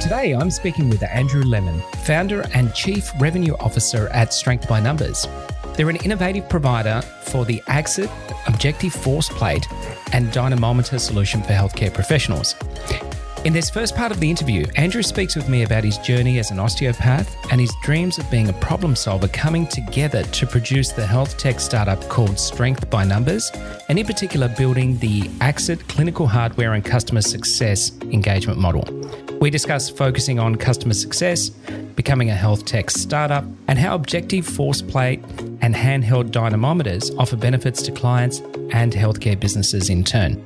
Today, I'm speaking with Andrew Lemon, founder and chief revenue officer at Strength by Numbers. They're an innovative provider for the AxIT objective force plate and dynamometer solution for healthcare professionals. In this first part of the interview, Andrew speaks with me about his journey as an osteopath and his dreams of being a problem solver coming together to produce the health tech startup called Strength by Numbers, and in particular, building the AxIT clinical hardware and customer success engagement model. We discuss focusing on customer success, becoming a health tech startup, and how objective force plate and handheld dynamometers offer benefits to clients and healthcare businesses in turn.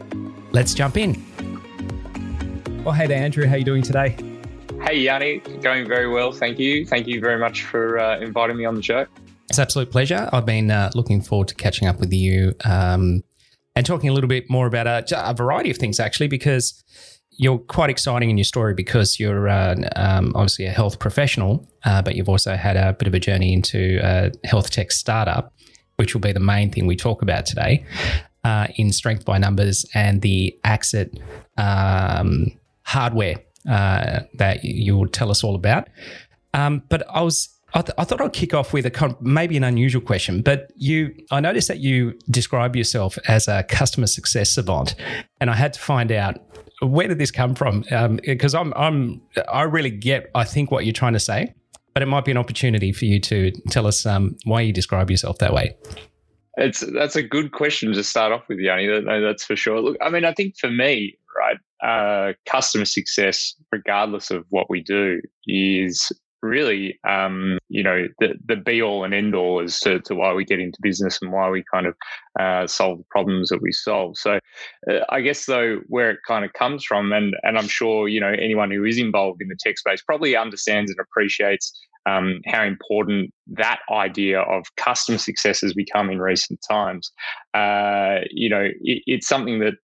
Let's jump in. Well, hey there, Andrew. How are you doing today? Hey, Yianni. Going very well. Thank you. Thank you very much for uh, inviting me on the show. It's absolute pleasure. I've been uh, looking forward to catching up with you um, and talking a little bit more about a, a, variety of things, actually, because you're quite exciting in your story because you're uh, um, obviously a health professional, uh, but you've also had a bit of a journey into a health tech startup, which will be the main thing we talk about today. Uh, in Strength by Numbers and the AxIT um, hardware uh, that you will tell us all about. Um, but I was I, th- I, thought I'd kick off with a con- maybe an unusual question, but you I noticed that you describe yourself as a customer success savant, and I had to find out where did this come from because um, I'm I'm I really get I think what you're trying to say, but it might be an opportunity for you to tell us um, why you describe yourself that way. It's that's a good question to start off with, Yianni. That, that's for sure. Look, I mean, I think for me, right, uh, customer success, regardless of what we do, is really, um, you know, the, the be all and end all as to, to why we get into business and why we kind of uh, solve the problems that we solve. So, uh, I guess though, where it kind of comes from, and and I'm sure you know anyone who is involved in the tech space probably understands and appreciates um, how important that idea of customer success has become in recent times. Uh, you know, it, it's something that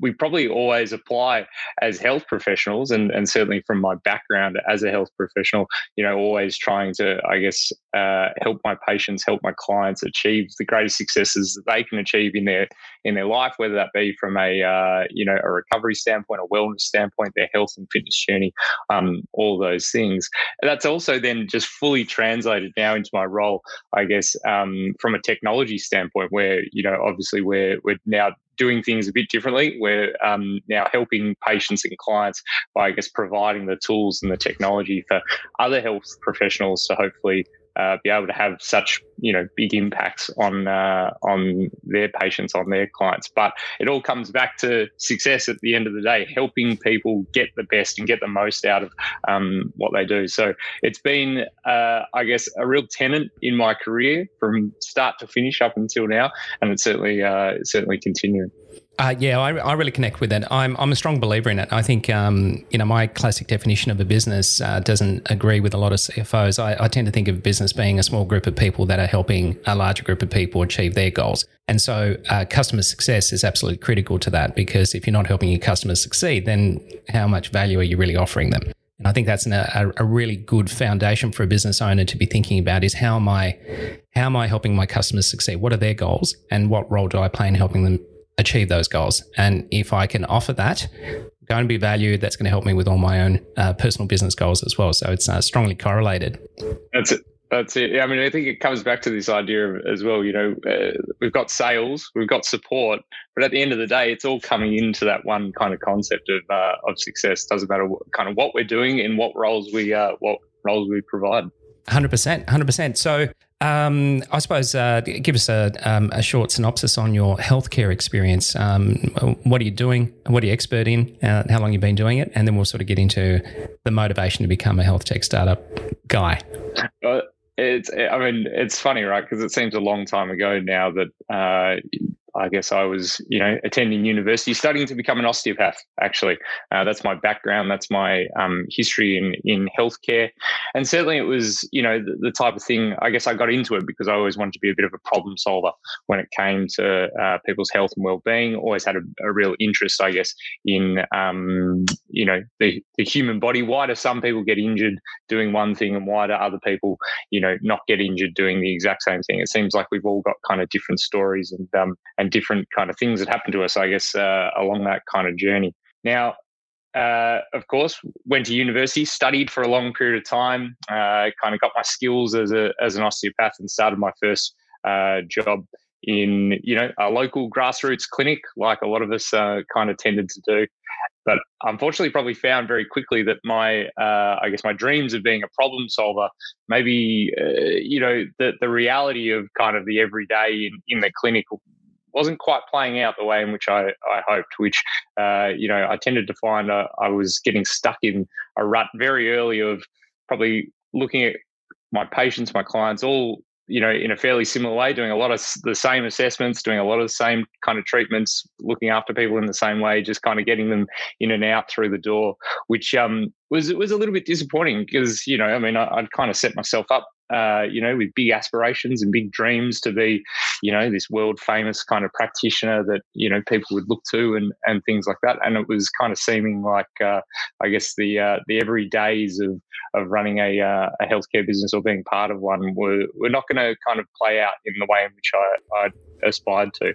we probably always apply as health professionals and, and certainly from my background as a health professional you know always trying to i guess uh, help my patients help my clients achieve the greatest successes that they can achieve in their in their life whether that be from a uh, you know a recovery standpoint a wellness standpoint their health and fitness journey um, all those things. And that's also then just fully translated now into my role i guess um, from a technology standpoint where you know obviously we're we're now doing things a bit differently. We're um, now helping patients and clients by, I guess, providing the tools and the technology for other health professionals to hopefully uh, be able to have such you know big impacts on uh, on their patients, on their clients. But it all comes back to success at the end of the day, helping people get the best and get the most out of um, what they do. So it's been, uh, I guess, a real tenant in my career from start to finish up until now, and it's certainly uh, certainly continuing. Uh, yeah, I, I, really connect with that. I'm, I'm a strong believer in it. I think, um, you know, my classic definition of a business uh, doesn't agree with a lot of CFOs. I, I, tend to think of business being a small group of people that are helping a larger group of people achieve their goals. And so uh, customer success is absolutely critical to that because if you're not helping your customers succeed, then how much value are you really offering them? And I think that's an, a, a really good foundation for a business owner to be thinking about is how am I, how am I helping my customers succeed? What are their goals and what role do I play in helping them achieve those goals. And if I can offer that, going to be valued, that's going to help me with all my own uh, personal business goals as well. So it's uh, strongly correlated. That's it. That's it. I mean, I think it comes back to this idea of, as well. You know, uh, we've got sales, we've got support, but at the end of the day, it's all coming into that one kind of concept of uh, of success. Doesn't matter what, kind of what we're doing and what roles we uh, what roles we provide. Hundred percent, hundred percent. So um, I suppose uh, give us a, um, a, short synopsis on your healthcare experience. Um, what are you doing? What are you expert in? Uh, how long you've been doing it? And then we'll sort of get into the motivation to become a health tech startup guy. Uh, it's, I mean, it's funny, right? Because it seems a long time ago now that uh, I guess I was, you know, attending university, studying to become an osteopath. Actually, uh, that's my background. That's my um, history in in healthcare, and certainly it was, you know, the, the, type of thing. I guess I got into it because I always wanted to be a bit of a problem solver when it came to uh, people's health and well being. Always had a, a, real interest, I guess, in um, you know the the human body. Why do some people get injured doing one thing, and why do other people, you know, not get injured doing the exact same thing? It seems like we've all got kind of different stories and um, and different kind of things that happened to us, I guess, uh, along that kind of journey. Now, uh, of course, went to university, studied for a long period of time, uh, kind of got my skills as a as an osteopath, and started my first uh, job in you know a local grassroots clinic, like a lot of us uh, kind of tended to do. But unfortunately, probably found very quickly that my uh, I guess my dreams of being a problem solver, maybe you know the the reality of kind of the everyday in, in the clinic wasn't quite playing out the way in which I, I hoped, which, uh, you know, I tended to find uh, I was getting stuck in a rut very early of probably looking at my patients, my clients, all, you know, in a fairly similar way, doing a lot of the same assessments, doing a lot of the same kind of treatments, looking after people in the same way, just kind of getting them in and out through the door, which um, was was a little bit disappointing because, you know, I mean, I, I'd kind of set myself up uh, you know, with big aspirations and big dreams to be, you know, this world famous kind of practitioner that you know people would look to and and things like that. And it was kind of seeming like, uh, I guess the uh, the everydays of of running a uh, a healthcare business or being part of one were were not going to kind of play out in the way in which I, I aspired to.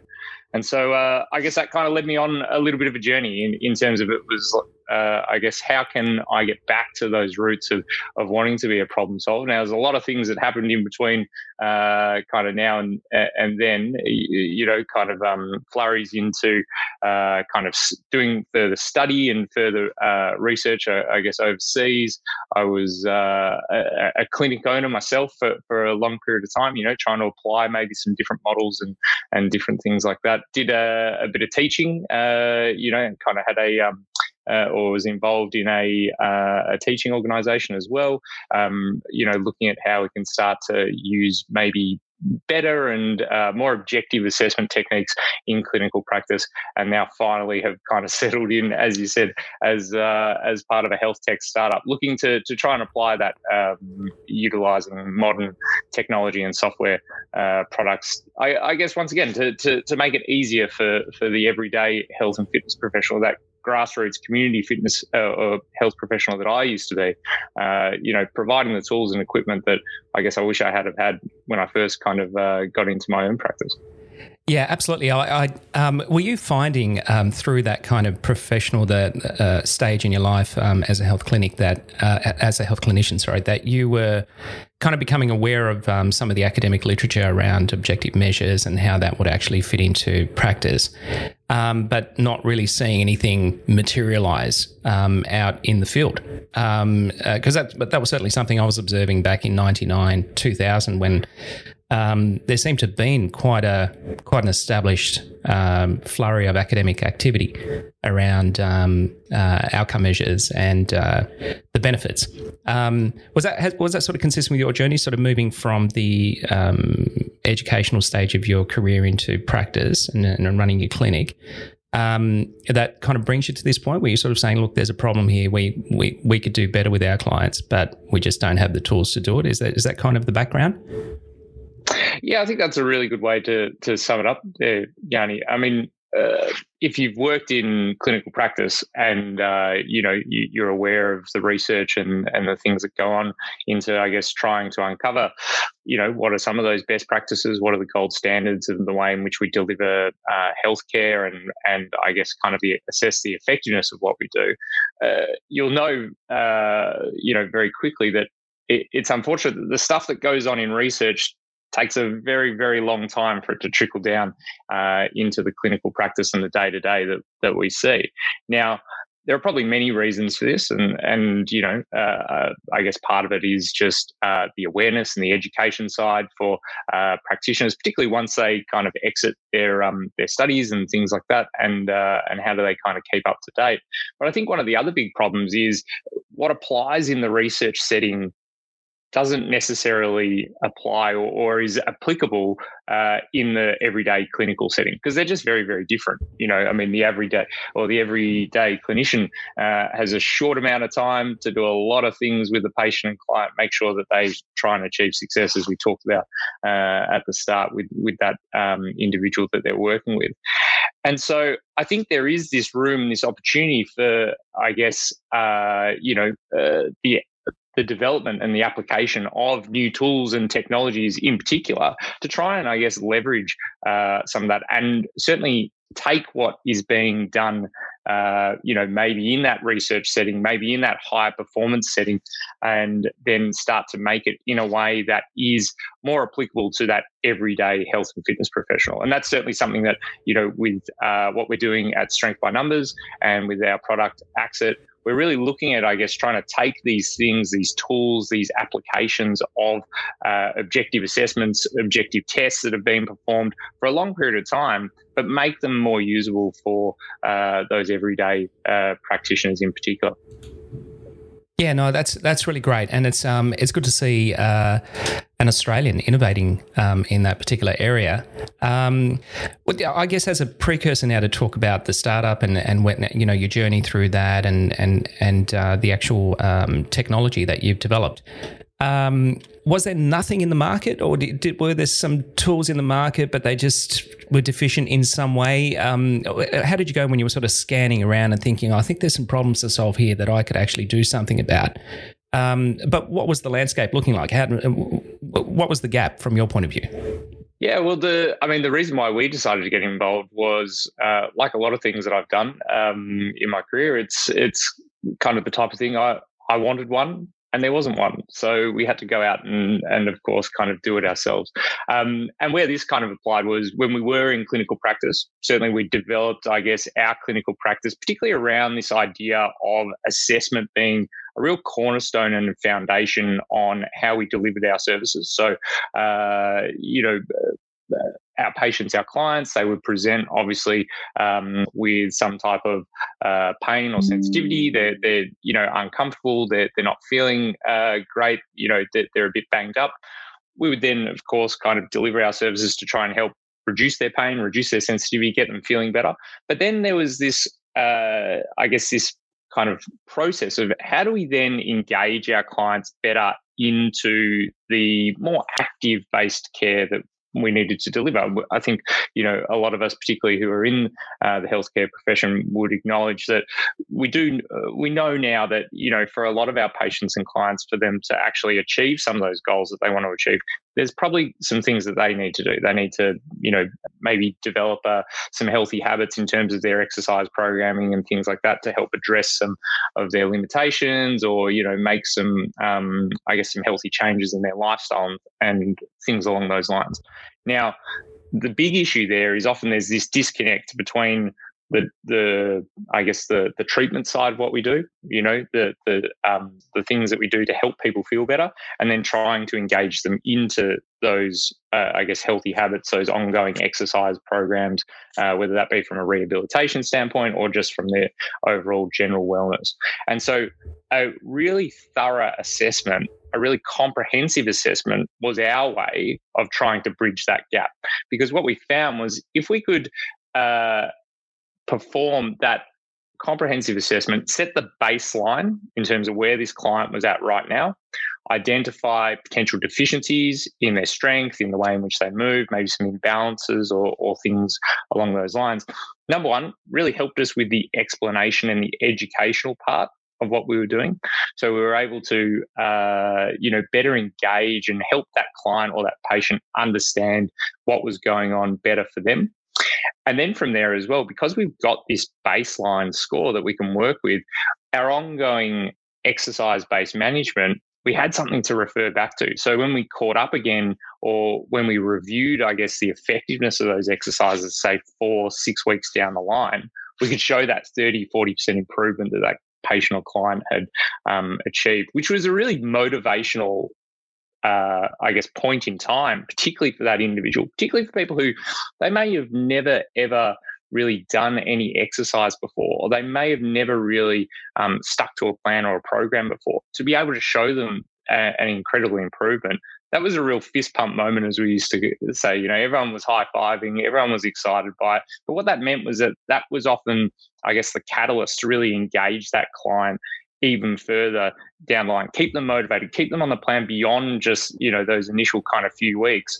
And so uh, I guess that kind of led me on a little bit of a journey in, in terms of it was, uh, I guess, how can I get back to those roots of, of wanting to be a problem solver? Now, there's a lot of things that happened in between uh, kind of now and and then, you know, kind of um, flurries into uh, kind of doing further study and further uh, research, I, I, guess, overseas. I was uh, a, a, clinic owner myself for, for a long period of time, you know, trying to apply maybe some different models and, and different things like that did a, a bit of teaching, uh, you know, and kind of had a um, uh, or was involved in a, uh, a teaching organization as well. Um, you know, looking at how we can start to use maybe better and uh, more objective assessment techniques in clinical practice, and now finally have kind of settled in, as you said, as uh, as part of a health tech startup, looking to to try and apply that, um, utilizing modern technology and software uh, products. I, I, guess once again to, to to make it easier for for the everyday health and fitness professional that grassroots community fitness uh, or health professional that I used to be, uh, you know, providing the tools and equipment that I guess I wish I had have had when I first kind of uh, got into my own practice. Yeah, absolutely. I, I um, were you finding um, through that kind of professional the uh, stage in your life um, as a health clinic that uh, as a health clinician, sorry, that you were kind of becoming aware of um, some of the academic literature around objective measures and how that would actually fit into practice, um, but not really seeing anything materialize um, out in the field. Because uh, that, but that was certainly something I was observing back in '99, 2000 when um, there seemed to have been quite a quite an established um, flurry of academic activity around um, uh, outcome measures and uh, the benefits. Um, was that was that sort of consistent with your journey, sort of moving from the um, educational stage of your career into practice and, and running your clinic? Um, that kind of brings you to this point where you're sort of saying, look, there's a problem here. We, we, we could do better with our clients, but we just don't have the tools to do it. Is that, is that kind of the background? Yeah, I think that's a really good way to to sum it up there, Yianni. I mean, uh, if you've worked in clinical practice and uh, you know you, are aware of the research and and the things that go on into, I guess, trying to uncover, you know, what are some of those best practices? What are the gold standards of the way in which we deliver uh, healthcare and and I guess kind of the, assess the effectiveness of what we do? Uh, you'll know, uh, you know, very quickly that it's unfortunate that the stuff that goes on in research takes a very, very long time for it to trickle down uh, into the clinical practice and the day to day that that we see. Now, there are probably many reasons for this, and and you know, uh, I guess part of it is just uh, the awareness and the education side for uh, practitioners, particularly once they kind of exit their um, their studies and things like that, and uh, and how do they kind of keep up to date. But I think one of the other big problems is what applies in the research setting doesn't necessarily apply or, or is applicable uh, in the everyday clinical setting because they're just very, very different. You know, I mean, the everyday or the everyday clinician uh, has a short amount of time to do a lot of things with the patient and client, make sure that they try and achieve success, as we talked about uh, at the start with with that um, individual that they're working with. And so I think there is this room, this opportunity for, I guess, uh, you know, uh, the the development and the application of new tools and technologies in particular to try and, I guess, leverage uh, some of that and certainly take what is being done, uh, you know, maybe in that research setting, maybe in that high performance setting, and then start to make it in a way that is more applicable to that everyday health and fitness professional. And that's certainly something that, you know, with uh, what we're doing at Strength by Numbers and with our product AxIT, we're really looking at, I guess, trying to take these things, these tools, these applications of uh, objective assessments, objective tests that have been performed for a long period of time, but make them more usable for uh, those everyday uh, practitioners in particular. Yeah, no, that's that's really great, and it's um it's good to see uh, an Australian innovating um, in that particular area. Um, I guess as a precursor now to talk about the startup and and when, you know your journey through that and and and uh, the actual um, technology that you've developed. Um, was there nothing in the market, or did, did, were there some tools in the market, but they just were deficient in some way? Um, how did you go when you were sort of scanning around and thinking, oh, I think there's some problems to solve here that I could actually do something about? Um, but what was the landscape looking like? How, what was the gap from your point of view? Yeah, well, the I mean, the reason why we decided to get involved was uh, like a lot of things that I've done um, in my career. It's it's kind of the type of thing I I wanted one and there wasn't one. So we had to go out and, and of course, kind of do it ourselves. Um, and where this kind of applied was when we were in clinical practice. Certainly, we developed, I guess, our clinical practice, particularly around this idea of assessment being a real cornerstone and foundation on how we delivered our services. So, uh, you know, our patients, our clients, they would present obviously um, with some type of uh, pain or sensitivity. They're, they're you know uncomfortable. They're, they're not feeling uh, great. You know they're, they're a bit banged up. We would then, of course, kind of deliver our services to try and help reduce their pain, reduce their sensitivity, get them feeling better. But then there was this, uh, I guess, this kind of process of how do we then engage our clients better into the more active based care that we needed to deliver. I think, you know, a lot of us, particularly who are in uh, the healthcare profession, would acknowledge that we do, uh, we know now that, you know, for a lot of our patients and clients, for them to actually achieve some of those goals that they want to achieve, there's probably some things that they need to do. They need to, you know, maybe develop uh, some healthy habits in terms of their exercise programming and things like that to help address some of their limitations or, you know, make some, um, I guess, some healthy changes in their lifestyle and things along those lines. Now, the big issue there is often there's this disconnect between the the I guess the the treatment side of what we do, you know, the the um, the things that we do to help people feel better, and then trying to engage them into those uh, I guess healthy habits, those ongoing exercise programs, uh, whether that be from a rehabilitation standpoint or just from their overall general wellness. And so, a really thorough assessment. A really comprehensive assessment was our way of trying to bridge that gap. Because what we found was if we could uh, perform that comprehensive assessment, set the baseline in terms of where this client was at right now, identify potential deficiencies in their strength, in the way in which they move, maybe some imbalances or, or things along those lines. Number one, really helped us with the explanation and the educational part of what we were doing. So we were able to, uh, you know, better engage and help that client or that patient understand what was going on better for them. And then from there as well, because we've got this baseline score that we can work with, our ongoing exercise based management, we had something to refer back to. So when we caught up again, or when we reviewed, I guess, the effectiveness of those exercises, say four, six weeks down the line, we could show that 30, 40% improvement that that patient or client had um, achieved, which was a really motivational uh, I guess, point in time, particularly for that individual, particularly for people who they may have never ever really done any exercise before, or they may have never really um, stuck to a plan or a program before. To be able to show them an incredible improvement. That was a real fist pump moment, as we used to say. You know, everyone was high fiving, everyone was excited by it. But what that meant was that that was often, I guess, the catalyst to really engage that client even further down the line keep them motivated keep them on the plan beyond just you know those initial kind of few weeks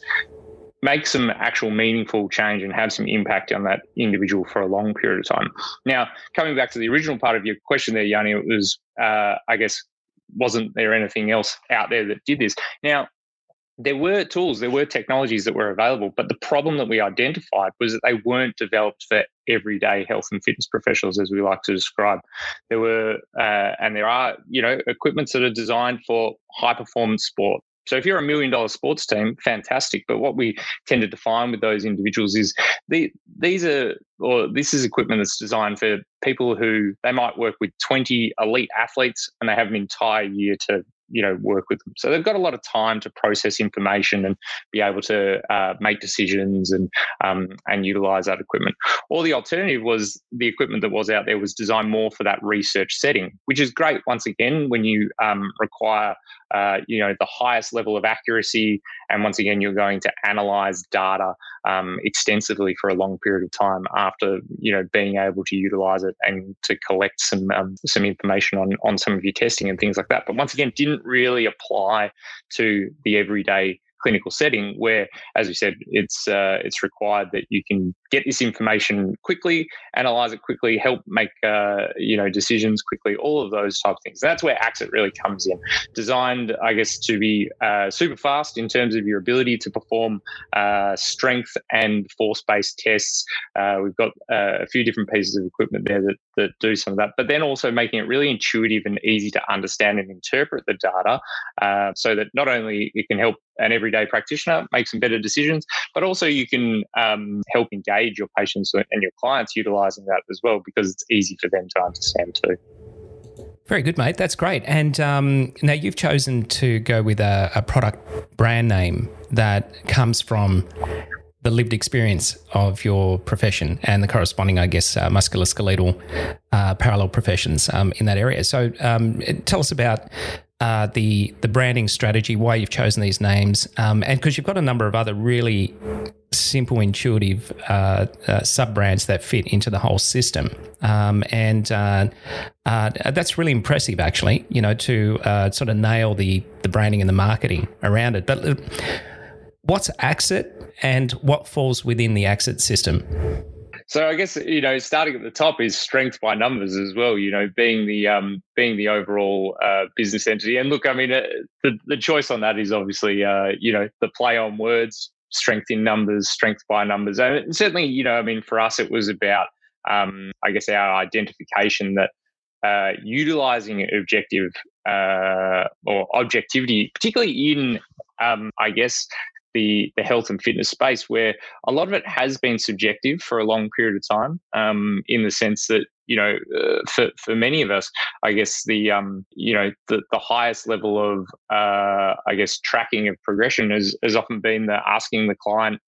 make some actual meaningful change and have some impact on that individual for a long period of time. Now, coming back to the original part of your question there, Yianni, it was, uh, I guess, wasn't there anything else out there that did this? Now, there were tools, there were technologies that were available, but the problem that we identified was that they weren't developed for everyday health and fitness professionals, as we like to describe. There were, uh, and there are, you know, equipments that are designed for high performance sport, so if you're a million dollar sports team, fantastic. But what we tended to find with those individuals is the, these are, or this is equipment that's designed for people who they might work with 20 elite athletes and they have an entire year to you know work with them. So they've got a lot of time to process information and be able to uh, make decisions and um, and utilize that equipment. Or the alternative was the equipment that was out there was designed more for that research setting which is great once again when you um, require uh, you know the highest level of accuracy and once again you're going to analyze data um, extensively for a long period of time after you know being able to utilize it and to collect some um, some information on on some of your testing and things like that. But once again didn't really apply to the everyday clinical setting where, as we said, it's uh, it's required that you can get this information quickly, analyze it quickly, help make uh, you know decisions quickly, all of those type of things. That's where AxIT really comes in. Designed, I guess, to be uh, super fast in terms of your ability to perform uh, strength and force-based tests. Uh, we've got uh, a few different pieces of equipment there that that do some of that, but then also making it really intuitive and easy to understand and interpret the data, so that not only it can help an everyday practitioner make some better decisions, but also you can um, help engage your patients and your clients utilizing that as well because it's easy for them to understand too. Very good, mate. That's great. And um, now you've chosen to go with a, a product brand name that comes from the lived experience of your profession and the corresponding, I guess, uh, musculoskeletal uh, parallel professions um, in that area. So, um, tell us about uh, the the branding strategy, why you've chosen these names, um, and because you've got a number of other really simple, intuitive uh, uh, sub brands that fit into the whole system, um, and uh, uh, that's really impressive, actually. You know, to uh, sort of nail the the branding and the marketing around it. But what's AxIT, and what falls within the AxIT system? So I guess you know, starting at the top is strength by numbers as well. You know, being the um, being the overall uh, business entity. And look, I mean, uh, the the choice on that is obviously uh, you know the play on words, strength in numbers, strength by numbers, and certainly you know, I mean, for us, it was about um, I guess our identification that uh, utilizing objective uh, or objectivity, particularly in um, I guess the the health and fitness space, where a lot of it has been subjective for a long period of time, um, in the sense that you know, uh, for for many of us, I guess the um, you know the the highest level of uh, I guess tracking of progression has has often been the asking the client,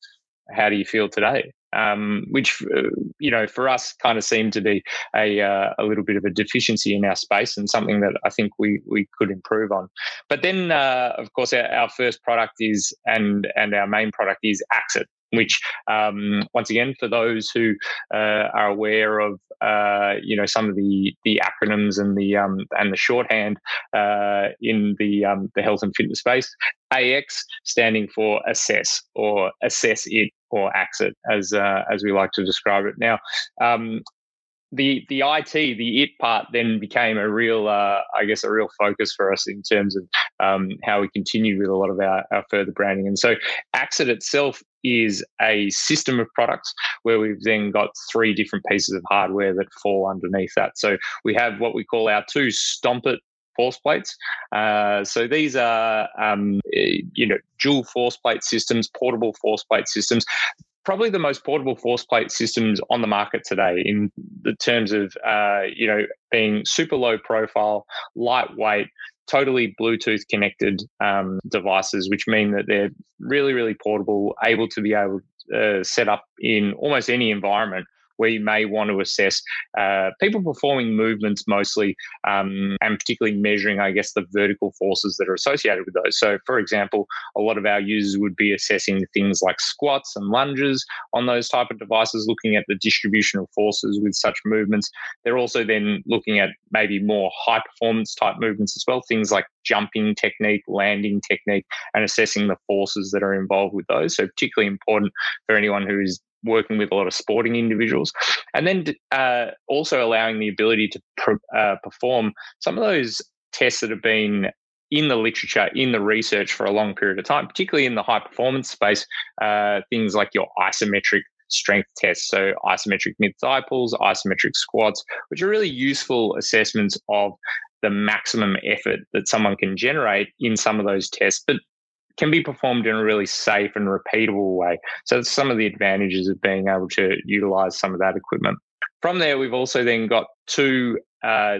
"How do you feel today?" Um, which uh, you know for us kind of seemed to be a uh, a little bit of a deficiency in our space and something that I think we we could improve on. But then, uh, of course, our, our, first product is and and our main product is AxIT, which um, once again for those who uh, are aware of uh, you know some of the the acronyms and the um, and the shorthand uh, in the um, the health and fitness space AX standing for assess or assess it or AxIT as uh, as we like to describe it now um, the the IT, the it part, then became a real, uh, I guess, a real focus for us in terms of um, how we continue with a lot of our, our further branding. And so, AxIT itself is a system of products where we've then got three different pieces of hardware that fall underneath that. So we have what we call our two Stompit force plates. Uh, so these are, um, eh, you know, dual force plate systems, portable force plate systems probably the most portable force plate systems on the market today in the terms of uh, you know being super low profile, lightweight, totally Bluetooth connected um, devices, which mean that they're really really portable, able to be able uh, set up in almost any environment where you may want to assess uh, people performing movements mostly, um, and particularly measuring, I guess, the vertical forces that are associated with those. So, for example, a lot of our users would be assessing things like squats and lunges on those type of devices, looking at the distribution of forces with such movements. They're also then looking at maybe more high performance type movements as well, things like jumping technique, landing technique, and assessing the forces that are involved with those. So, particularly important for anyone who is working with a lot of sporting individuals, and then uh, also allowing the ability to pr- uh, perform some of those tests that have been in the literature, in the research for a long period of time, particularly in the high performance space, uh, things like your isometric strength tests. So, isometric mid thigh pulls, isometric squats, which are really useful assessments of the maximum effort that someone can generate in some of those tests, but can be performed in a really safe and repeatable way. So, that's some of the advantages of being able to utilize some of that equipment. From there, we've also then got two uh,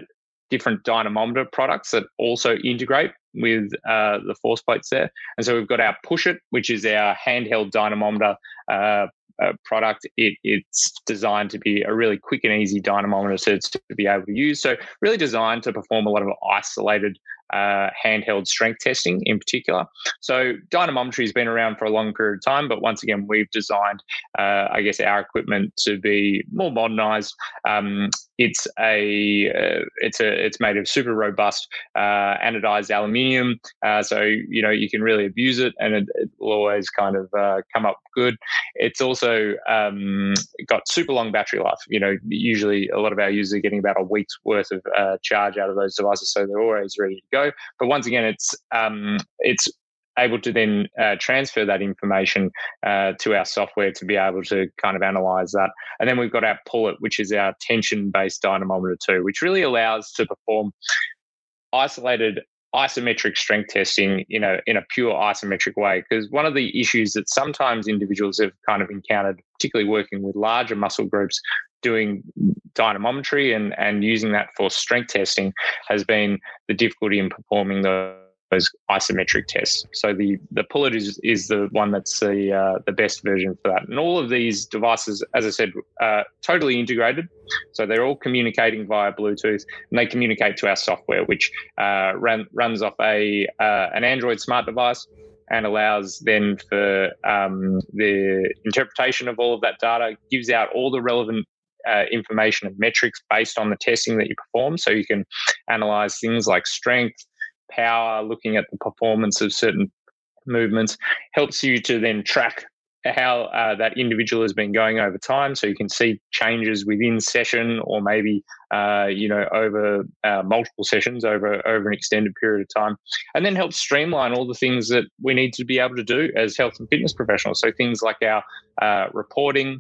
different dynamometer products that also integrate with uh, the force plates there. And so we've got our Push It, which is our handheld dynamometer uh, uh, product. It, it's designed to be a really quick and easy dynamometer to, to be able to use. So really designed to perform a lot of isolated uh, handheld strength testing in particular. So dynamometry has been around for a long period of time, but once again, we've designed, uh, I guess, our equipment to be more modernized. Um, it's a uh, it's a it's made of super robust uh, anodized aluminium, uh, so you know you can really abuse it, and it, it will always kind of uh, come up good. It's also um, got super long battery life. You know, usually a lot of our users are getting about a week's worth of uh, charge out of those devices, so they're always ready to go. But once again, it's um, it's able to then uh, transfer that information uh, to our software to be able to kind of analyze that. And then we've got our Pull It, which is our tension based dynamometer too, which really allows to perform isolated isometric strength testing you know in a pure isometric way because one of the issues that sometimes individuals have kind of encountered particularly working with larger muscle groups doing dynamometry and and using that for strength testing has been the difficulty in performing the those isometric tests. So the the Pull It is is the one that's the uh, the best version for that. And all of these devices, as I said, are totally integrated. So they're all communicating via Bluetooth, and they communicate to our software, which uh, run, runs off a uh, an Android smart device and allows then for um, the interpretation of all of that data, gives out all the relevant uh, information and metrics based on the testing that you perform. So you can analyze things like strength, power, looking at the performance of certain movements, helps you to then track how uh, that individual has been going over time. So you can see changes within session or maybe, uh, you know, over uh, multiple sessions over, over an extended period of time. And then help streamline all the things that we need to be able to do as health and fitness professionals. So things like our uh, reporting,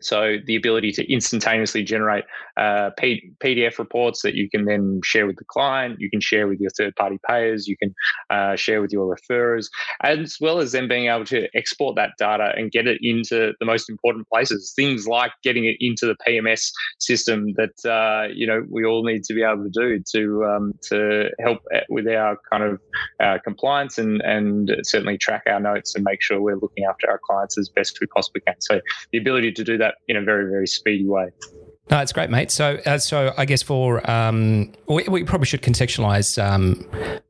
so the ability to instantaneously generate uh, P- PDF reports that you can then share with the client, you can share with your third-party payers, you can uh, share with your referrers, as well as then being able to export that data and get it into the most important places. Things like getting it into the PMS system that uh, you know we all need to be able to do to um, to help uh, with our kind of uh, compliance and and certainly track our notes and make sure we're looking after our clients as best we possibly can. So the ability to do that in a very very speedy way. No, it's great, mate. So, uh, so I guess for um, we, we, probably should contextualize um,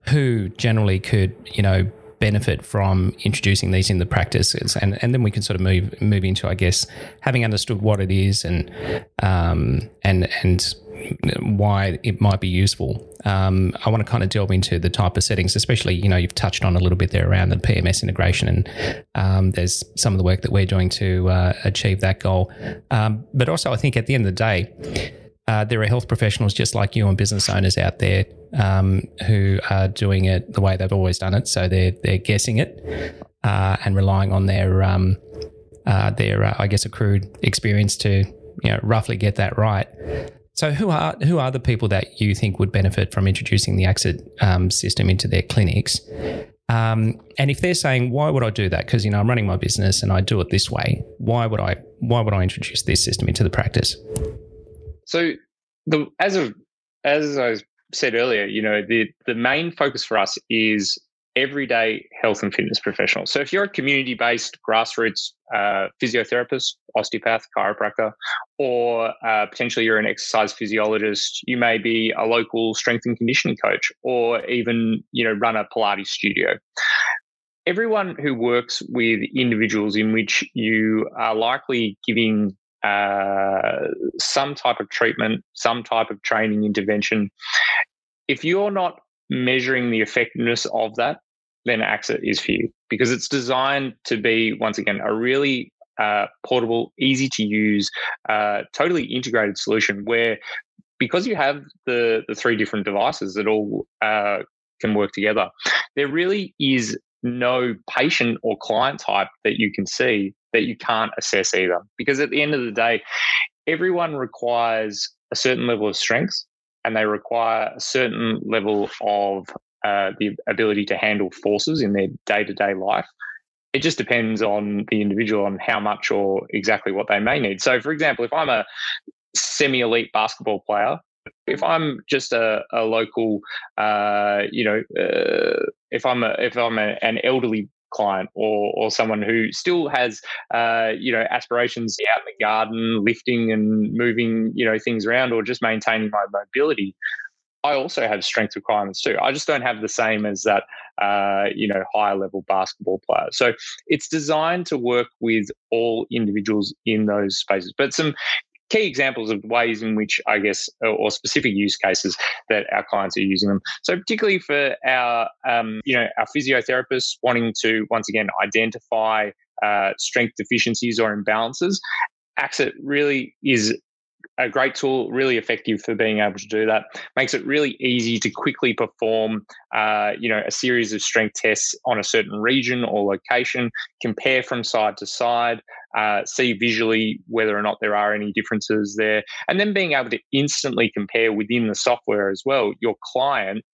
who generally could, you know, benefit from introducing these in the practices, and and then we can sort of move move into, I guess, having understood what it is and um, and and why it might be useful. Um, I want to kind of delve into the type of settings, especially, you know, you've touched on a little bit there around the PMS integration, and um, there's some of the work that we're doing to uh, achieve that goal. Um, but also, I think at the end of the day, uh, there are health professionals just like you and business owners out there um, who are doing it the way they've always done it. So they're they're guessing it uh, and relying on their um, uh, their uh, I guess accrued experience to you know roughly get that right. So who are who are the people that you think would benefit from introducing the AxIT um, system into their clinics? Um, and if they're saying, "Why would I do that?" Because you know I'm running my business and I do it this way. Why would I? Why would I introduce this system into the practice? So, the as of as I said earlier, you know the the main focus for us is everyday health and fitness professional. So if you're a community based grassroots uh, physiotherapist, osteopath, chiropractor, or uh, potentially you're an exercise physiologist, you may be a local strength and conditioning coach, or even you know run a Pilates studio. Everyone who works with individuals in which you are likely giving uh, some type of treatment, some type of training intervention, if you're not measuring the effectiveness of that, then AxIT is for you because it's designed to be, once again, a really uh, portable, easy to use, uh, totally integrated solution where because you have the, the three different devices that all uh, can work together, there really is no patient or client type that you can see that you can't assess either. Because at the end of the day, everyone requires a certain level of strength and they require a certain level of uh, the ability to handle forces in their day to day life. It just depends on the individual on how much or exactly what they may need. So, for example, if I'm a semi elite basketball player, if I'm just a, a local, uh, you know, uh, if I'm a, if I'm a, an elderly client or or someone who still has uh, you know aspirations out in the garden, lifting and moving you know things around, or just maintaining my mobility, I also have strength requirements too. I just don't have the same as that, uh, you know, higher level basketball player. So it's designed to work with all individuals in those spaces. But some key examples of ways in which I guess or specific use cases that our clients are using them. So particularly for our um, you know our physiotherapists wanting to once again identify uh, strength deficiencies or imbalances. AxIT really is a great tool, really effective for being able to do that. Makes it really easy to quickly perform, uh, you know, a series of strength tests on a certain region or location, compare from side to side, uh, see visually whether or not there are any differences there, and then being able to instantly compare within the software as well your client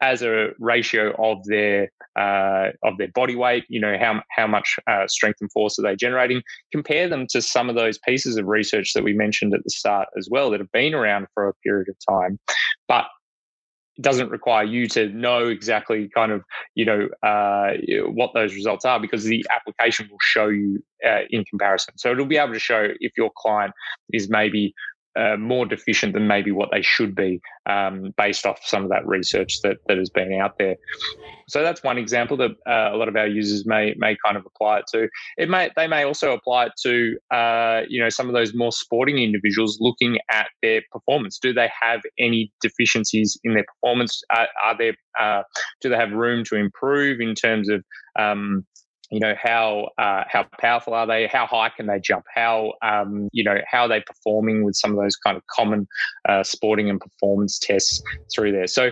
as a ratio of their uh, of their body weight. You know how how much uh, strength and force are they generating? Compare them to some of those pieces of research that we mentioned at the start as well that have been around for a period of time, but it doesn't require you to know exactly kind of you know uh, what those results are because the application will show you uh, in comparison so it'll be able to show if your client is maybe uh, more deficient than maybe what they should be um, based off some of that research that, that has been out there. So that's one example that uh, a lot of our users may may kind of apply it to. It may they may also apply it to uh, you know some of those more sporting individuals looking at their performance. Do they have any deficiencies in their performance? are there uh, do they have room to improve in terms of um, you know how uh, how powerful are they? How high can they jump? How um, you know how are they performing with some of those kind of common uh, sporting and performance tests through there? So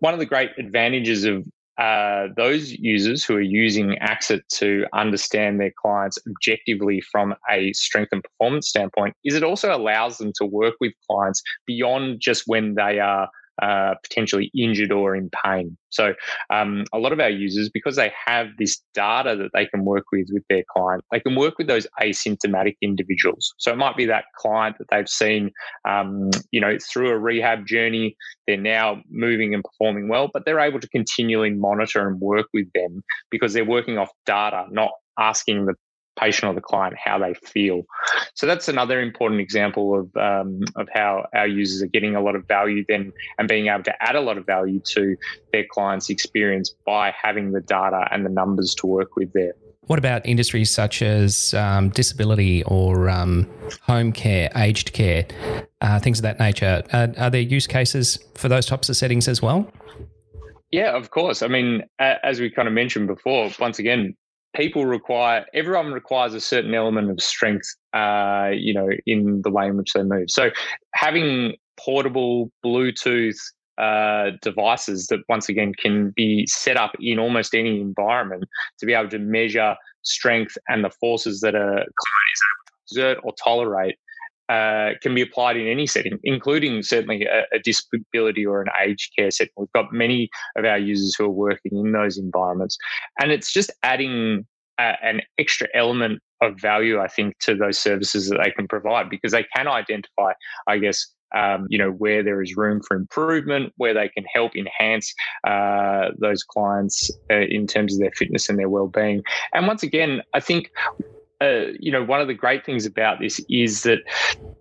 one of the great advantages of uh, those users who are using AxIT to understand their clients objectively from a strength and performance standpoint is it also allows them to work with clients beyond just when they are uh, potentially injured or in pain. So, um, a lot of our users, because they have this data that they can work with with their client, they can work with those asymptomatic individuals. So, it might be that client that they've seen, um, you know, through a rehab journey. They're now moving and performing well, but they're able to continually monitor and work with them because they're working off data, not asking the patient or the client how they feel. So that's another important example of um, of how our users are getting a lot of value then and being able to add a lot of value to their clients' experience by having the data and the numbers to work with there. What about industries such as um, disability or um, home care, aged care, uh, things of that nature? Are there use cases for those types of settings as well? Yeah, of course. I mean, as we kind of mentioned before, once again, people require everyone requires a certain element of strength uh, you know in the way in which they move. So having portable bluetooth uh, devices that once again can be set up in almost any environment to be able to measure strength and the forces that a client is able to exert or tolerate uh, can be applied in any setting, including certainly a, a, disability or an aged care setting. We've got many of our users who are working in those environments, and it's just adding a, an extra element of value, I think, to those services that they can provide because they can identify, I guess, um, you know, where there is room for improvement, where they can help enhance uh, those clients uh, in terms of their fitness and their well-being. And once again, I think uh, you know, one of the great things about this is that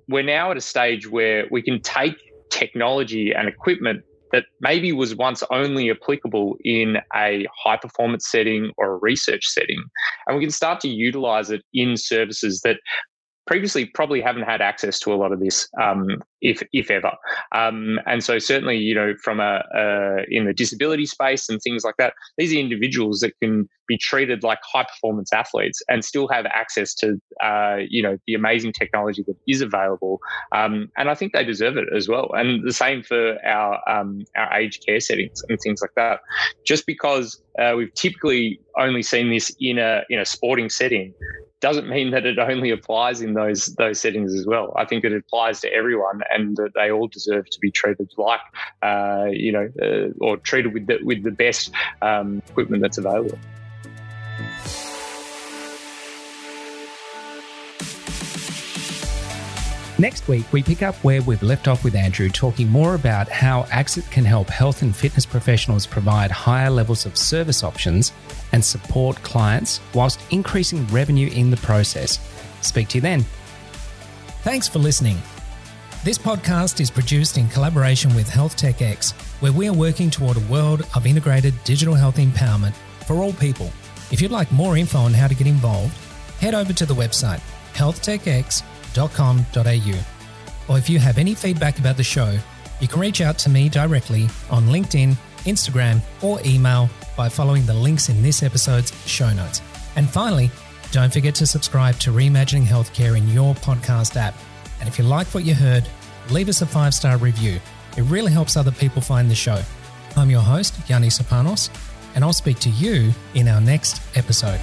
we're now at a stage where we can take technology and equipment that maybe was once only applicable in a high performance setting or a research setting. And we can start to utilize it in services that previously probably haven't had access to a lot of this, um, if if ever. Um, and so certainly, you know, from a, a, in the disability space and things like that, these are individuals that can be treated like high performance athletes and still have access to, uh, you know, the amazing technology that is available. Um, and I think they deserve it as well. And the same for our um, our aged care settings and things like that. Just because uh, we've typically only seen this in a in a sporting setting doesn't mean that it only applies in those those settings as well. I think it applies to everyone, and that they all deserve to be treated like, uh, you know, uh, or treated with the with the best um, equipment that's available. Next week, we pick up where we've left off with Andrew, talking more about how AxIT can help health and fitness professionals provide higher levels of service options and support clients whilst increasing revenue in the process. Speak to you then. Thanks for listening. This podcast is produced in collaboration with HealthTechX, where we are working toward a world of integrated digital health empowerment for all people. If you'd like more info on how to get involved, head over to the website healthtechx.com www.thebrandingcoach.com.au. Or if you have any feedback about the show, you can reach out to me directly on LinkedIn, Instagram, or email by following the links in this episode's show notes. And finally, don't forget to subscribe to Reimagining Healthcare in your podcast app. And if you like what you heard, leave us a five star review. It really helps other people find the show. I'm your host, Yianni Serpanos, and I'll speak to you in our next episode.